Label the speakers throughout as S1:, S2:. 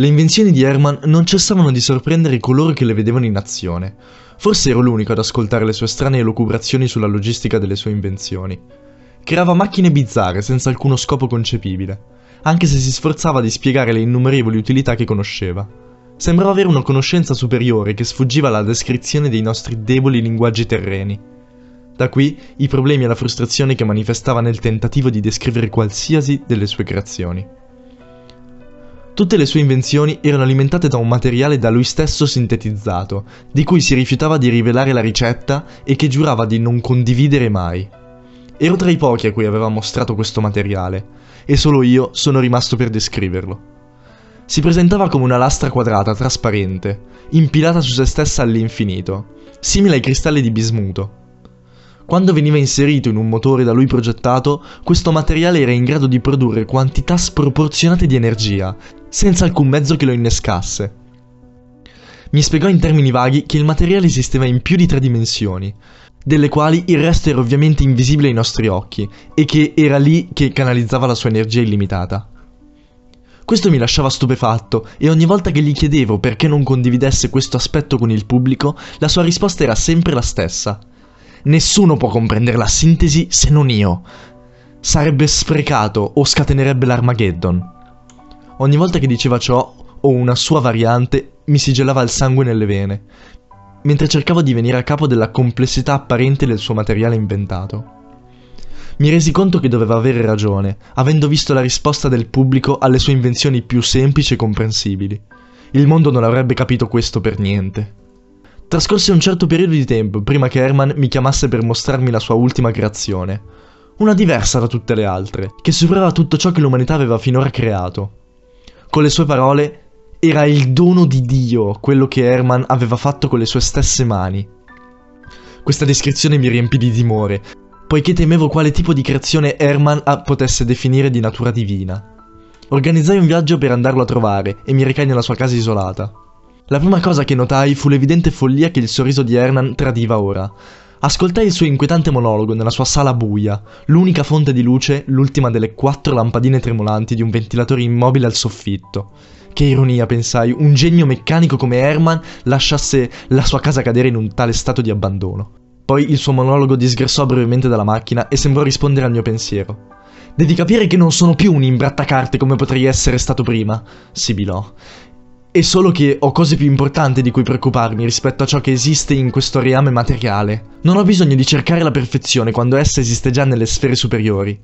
S1: Le invenzioni di Herman non cessavano di sorprendere coloro che le vedevano in azione. Forse ero l'unico ad ascoltare le sue strane elucubrazioni sulla logistica delle sue invenzioni. Creava macchine bizzarre senza alcuno scopo concepibile, anche se si sforzava di spiegare le innumerevoli utilità che conosceva. Sembrava avere una conoscenza superiore che sfuggiva alla descrizione dei nostri deboli linguaggi terreni. Da qui i problemi e la frustrazione che manifestava nel tentativo di descrivere qualsiasi delle sue creazioni. Tutte le sue invenzioni erano alimentate da un materiale da lui stesso sintetizzato, di cui si rifiutava di rivelare la ricetta e che giurava di non condividere mai. Ero tra i pochi a cui aveva mostrato questo materiale, e solo io sono rimasto per descriverlo. Si presentava come una lastra quadrata trasparente, impilata su se stessa all'infinito, simile ai cristalli di bismuto. Quando veniva inserito in un motore da lui progettato, questo materiale era in grado di produrre quantità sproporzionate di energia, senza alcun mezzo che lo innescasse. Mi spiegò in termini vaghi che il materiale esisteva in più di tre dimensioni, delle quali il resto era ovviamente invisibile ai nostri occhi, e che era lì che canalizzava la sua energia illimitata. Questo mi lasciava stupefatto e ogni volta che gli chiedevo perché non condividesse questo aspetto con il pubblico, la sua risposta era sempre la stessa. Nessuno può comprendere la sintesi se non io. Sarebbe sprecato o scatenerebbe l'Armageddon. Ogni volta che diceva ciò, o una sua variante, mi si gelava il sangue nelle vene, mentre cercavo di venire a capo della complessità apparente del suo materiale inventato. Mi resi conto che doveva avere ragione, avendo visto la risposta del pubblico alle sue invenzioni più semplici e comprensibili. Il mondo non avrebbe capito questo per niente. Trascorse un certo periodo di tempo prima che Herman mi chiamasse per mostrarmi la sua ultima creazione. Una diversa da tutte le altre, che superava tutto ciò che l'umanità aveva finora creato. Con le sue parole, era il dono di Dio quello che Herman aveva fatto con le sue stesse mani. Questa descrizione mi riempì di timore, poiché temevo quale tipo di creazione Herman potesse definire di natura divina. Organizzai un viaggio per andarlo a trovare e mi recai nella sua casa isolata. La prima cosa che notai fu l'evidente follia che il sorriso di Hernan tradiva ora. Ascoltai il suo inquietante monologo nella sua sala buia, l'unica fonte di luce, l'ultima delle quattro lampadine tremolanti di un ventilatore immobile al soffitto. Che ironia, pensai, un genio meccanico come Herman lasciasse la sua casa cadere in un tale stato di abbandono. Poi il suo monologo disgressò brevemente dalla macchina e sembrò rispondere al mio pensiero. Devi capire che non sono più un imbrattacarte come potrei essere stato prima, sibilò. È solo che ho cose più importanti di cui preoccuparmi rispetto a ciò che esiste in questo reame materiale. Non ho bisogno di cercare la perfezione quando essa esiste già nelle sfere superiori.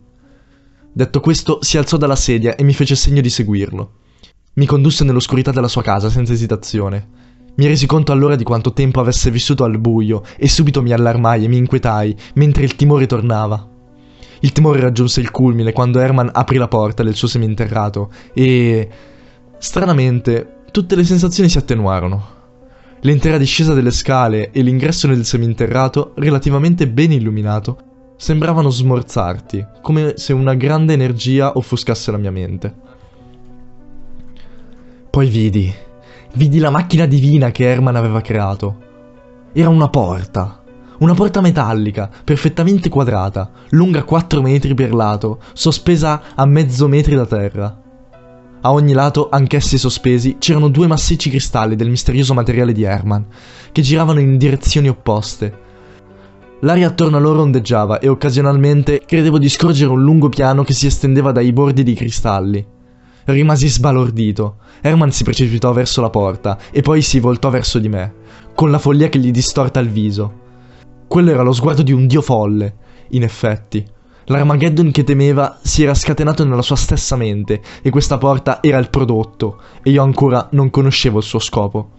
S1: Detto questo, si alzò dalla sedia e mi fece segno di seguirlo. Mi condusse nell'oscurità della sua casa senza esitazione. Mi resi conto allora di quanto tempo avesse vissuto al buio e subito mi allarmai e mi inquietai mentre il timore tornava. Il timore raggiunse il culmine quando Herman aprì la porta del suo seminterrato e... Stranamente, tutte le sensazioni si attenuarono. L'intera discesa delle scale e l'ingresso nel seminterrato, relativamente ben illuminato, sembravano smorzarti, come se una grande energia offuscasse la mia mente. Poi vidi, vidi la macchina divina che Herman aveva creato. Era una porta, una porta metallica, perfettamente quadrata, lunga 4 metri per lato, sospesa a mezzo metro da terra. A ogni lato, anch'essi sospesi, c'erano due massicci cristalli del misterioso materiale di Herman, che giravano in direzioni opposte. L'aria attorno a loro ondeggiava e occasionalmente credevo di scorgere un lungo piano che si estendeva dai bordi dei cristalli. Rimasi sbalordito. Herman si precipitò verso la porta e poi si voltò verso di me, con la follia che gli distorta il viso. Quello era lo sguardo di un dio folle, in effetti. L'Armageddon che temeva si era scatenato nella sua stessa mente e questa porta era il prodotto e io ancora non conoscevo il suo scopo.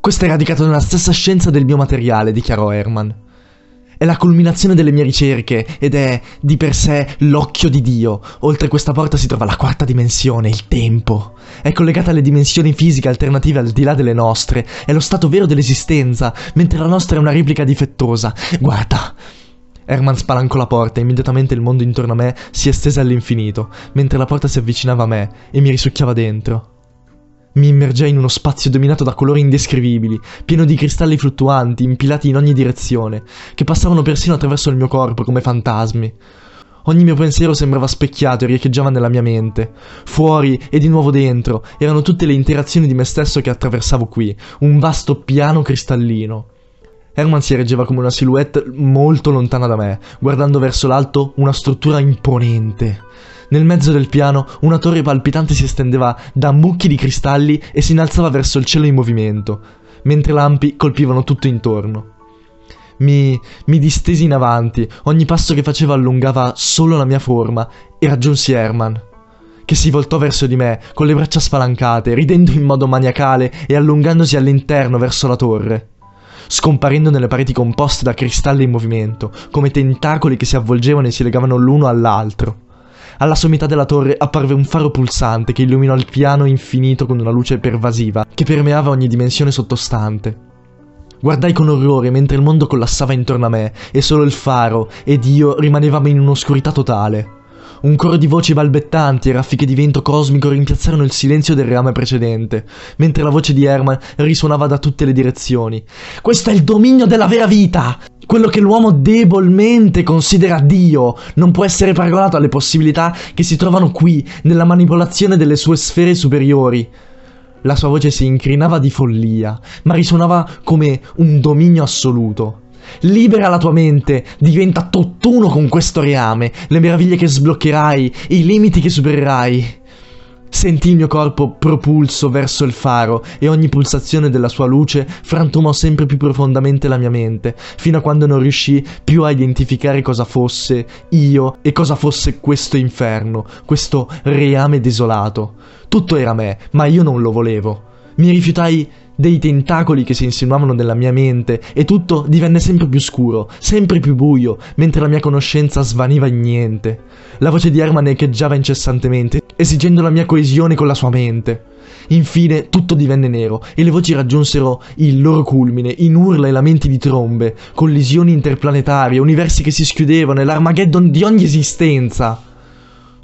S1: Questo è radicato nella stessa scienza del mio materiale, dichiarò Herman. È la culminazione delle mie ricerche ed è di per sé l'occhio di Dio. Oltre questa porta si trova la quarta dimensione, il tempo. È collegata alle dimensioni fisiche alternative al di là delle nostre. È lo stato vero dell'esistenza, mentre la nostra è una replica difettosa. Guarda, Herman spalancò la porta e immediatamente il mondo intorno a me si estese all'infinito, mentre la porta si avvicinava a me e mi risucchiava dentro. Mi immergei in uno spazio dominato da colori indescrivibili, pieno di cristalli fluttuanti, impilati in ogni direzione, che passavano persino attraverso il mio corpo come fantasmi. Ogni mio pensiero sembrava specchiato e riecheggiava nella mia mente. Fuori e di nuovo dentro erano tutte le interazioni di me stesso che attraversavo qui, un vasto piano cristallino. Herman si erigeva come una silhouette molto lontana da me, guardando verso l'alto una struttura imponente. Nel mezzo del piano una torre palpitante si estendeva da mucchi di cristalli e si innalzava verso il cielo in movimento, mentre lampi colpivano tutto intorno. Mi, mi distesi in avanti, ogni passo che facevo allungava solo la mia forma e raggiunsi Herman, che si voltò verso di me con le braccia spalancate, ridendo in modo maniacale e allungandosi all'interno verso la torre, scomparendo nelle pareti composte da cristalli in movimento, come tentacoli che si avvolgevano e si legavano l'uno all'altro. Alla sommità della torre apparve un faro pulsante che illuminò il piano infinito con una luce pervasiva che permeava ogni dimensione sottostante. Guardai con orrore mentre il mondo collassava intorno a me e solo il faro ed io rimanevamo in un'oscurità totale. Un coro di voci balbettanti e raffiche di vento cosmico rimpiazzarono il silenzio del reame precedente, mentre la voce di Herman risuonava da tutte le direzioni. Questo è il dominio della vera vita! Quello che l'uomo debolmente considera Dio non può essere paragonato alle possibilità che si trovano qui, nella manipolazione delle sue sfere superiori. La sua voce si incrinava di follia, ma risuonava come un dominio assoluto. Libera la tua mente, diventa tutt'uno con questo reame, le meraviglie che sbloccherai, i limiti che supererai. Sentì il mio corpo propulso verso il faro e ogni pulsazione della sua luce frantumò sempre più profondamente la mia mente, fino a quando non riuscii più a identificare cosa fosse io e cosa fosse questo inferno, questo reame desolato. Tutto era me, ma io non lo volevo. Mi rifiutai dei tentacoli che si insinuavano nella mia mente e tutto divenne sempre più scuro, sempre più buio, mentre la mia conoscenza svaniva in niente. La voce di Herman echeggiava incessantemente, esigendo la mia coesione con la sua mente. Infine tutto divenne nero e le voci raggiunsero il loro culmine in urla e lamenti di trombe, collisioni interplanetarie, universi che si schiudevano e l'Armageddon di ogni esistenza.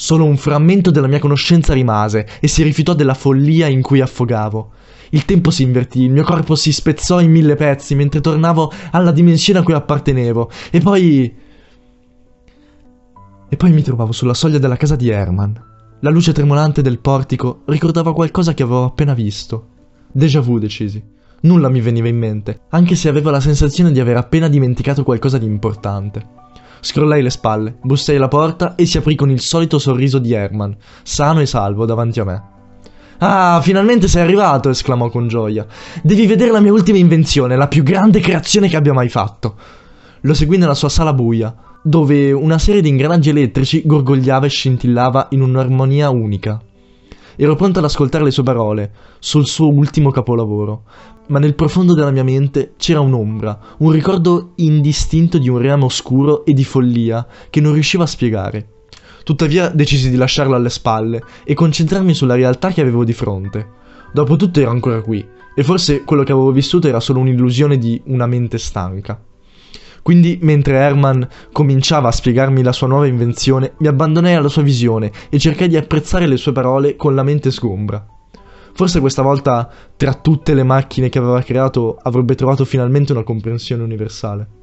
S1: Solo un frammento della mia conoscenza rimase e si rifiutò della follia in cui affogavo. Il tempo si invertì, il mio corpo si spezzò in mille pezzi mentre tornavo alla dimensione a cui appartenevo. E poi... E poi mi trovavo sulla soglia della casa di Herman. La luce tremolante del portico ricordava qualcosa che avevo appena visto. Déjà vu, decisi. Nulla mi veniva in mente, anche se avevo la sensazione di aver appena dimenticato qualcosa di importante. Scrollai le spalle, bussai alla porta e si aprì con il solito sorriso di Herman, sano e salvo davanti a me. Ah, finalmente sei arrivato! esclamò con gioia. Devi vedere la mia ultima invenzione, la più grande creazione che abbia mai fatto. Lo seguì nella sua sala buia, dove una serie di ingranaggi elettrici gorgogliava e scintillava in un'armonia unica. Ero pronto ad ascoltare le sue parole sul suo ultimo capolavoro, ma nel profondo della mia mente c'era un'ombra, un ricordo indistinto di un reame oscuro e di follia che non riuscivo a spiegare. Tuttavia decisi di lasciarlo alle spalle e concentrarmi sulla realtà che avevo di fronte. Dopotutto ero ancora qui, e forse quello che avevo vissuto era solo un'illusione di una mente stanca. Quindi, mentre Herman cominciava a spiegarmi la sua nuova invenzione, mi abbandonai alla sua visione e cercai di apprezzare le sue parole con la mente sgombra. Forse questa volta, tra tutte le macchine che aveva creato, avrebbe trovato finalmente una comprensione universale.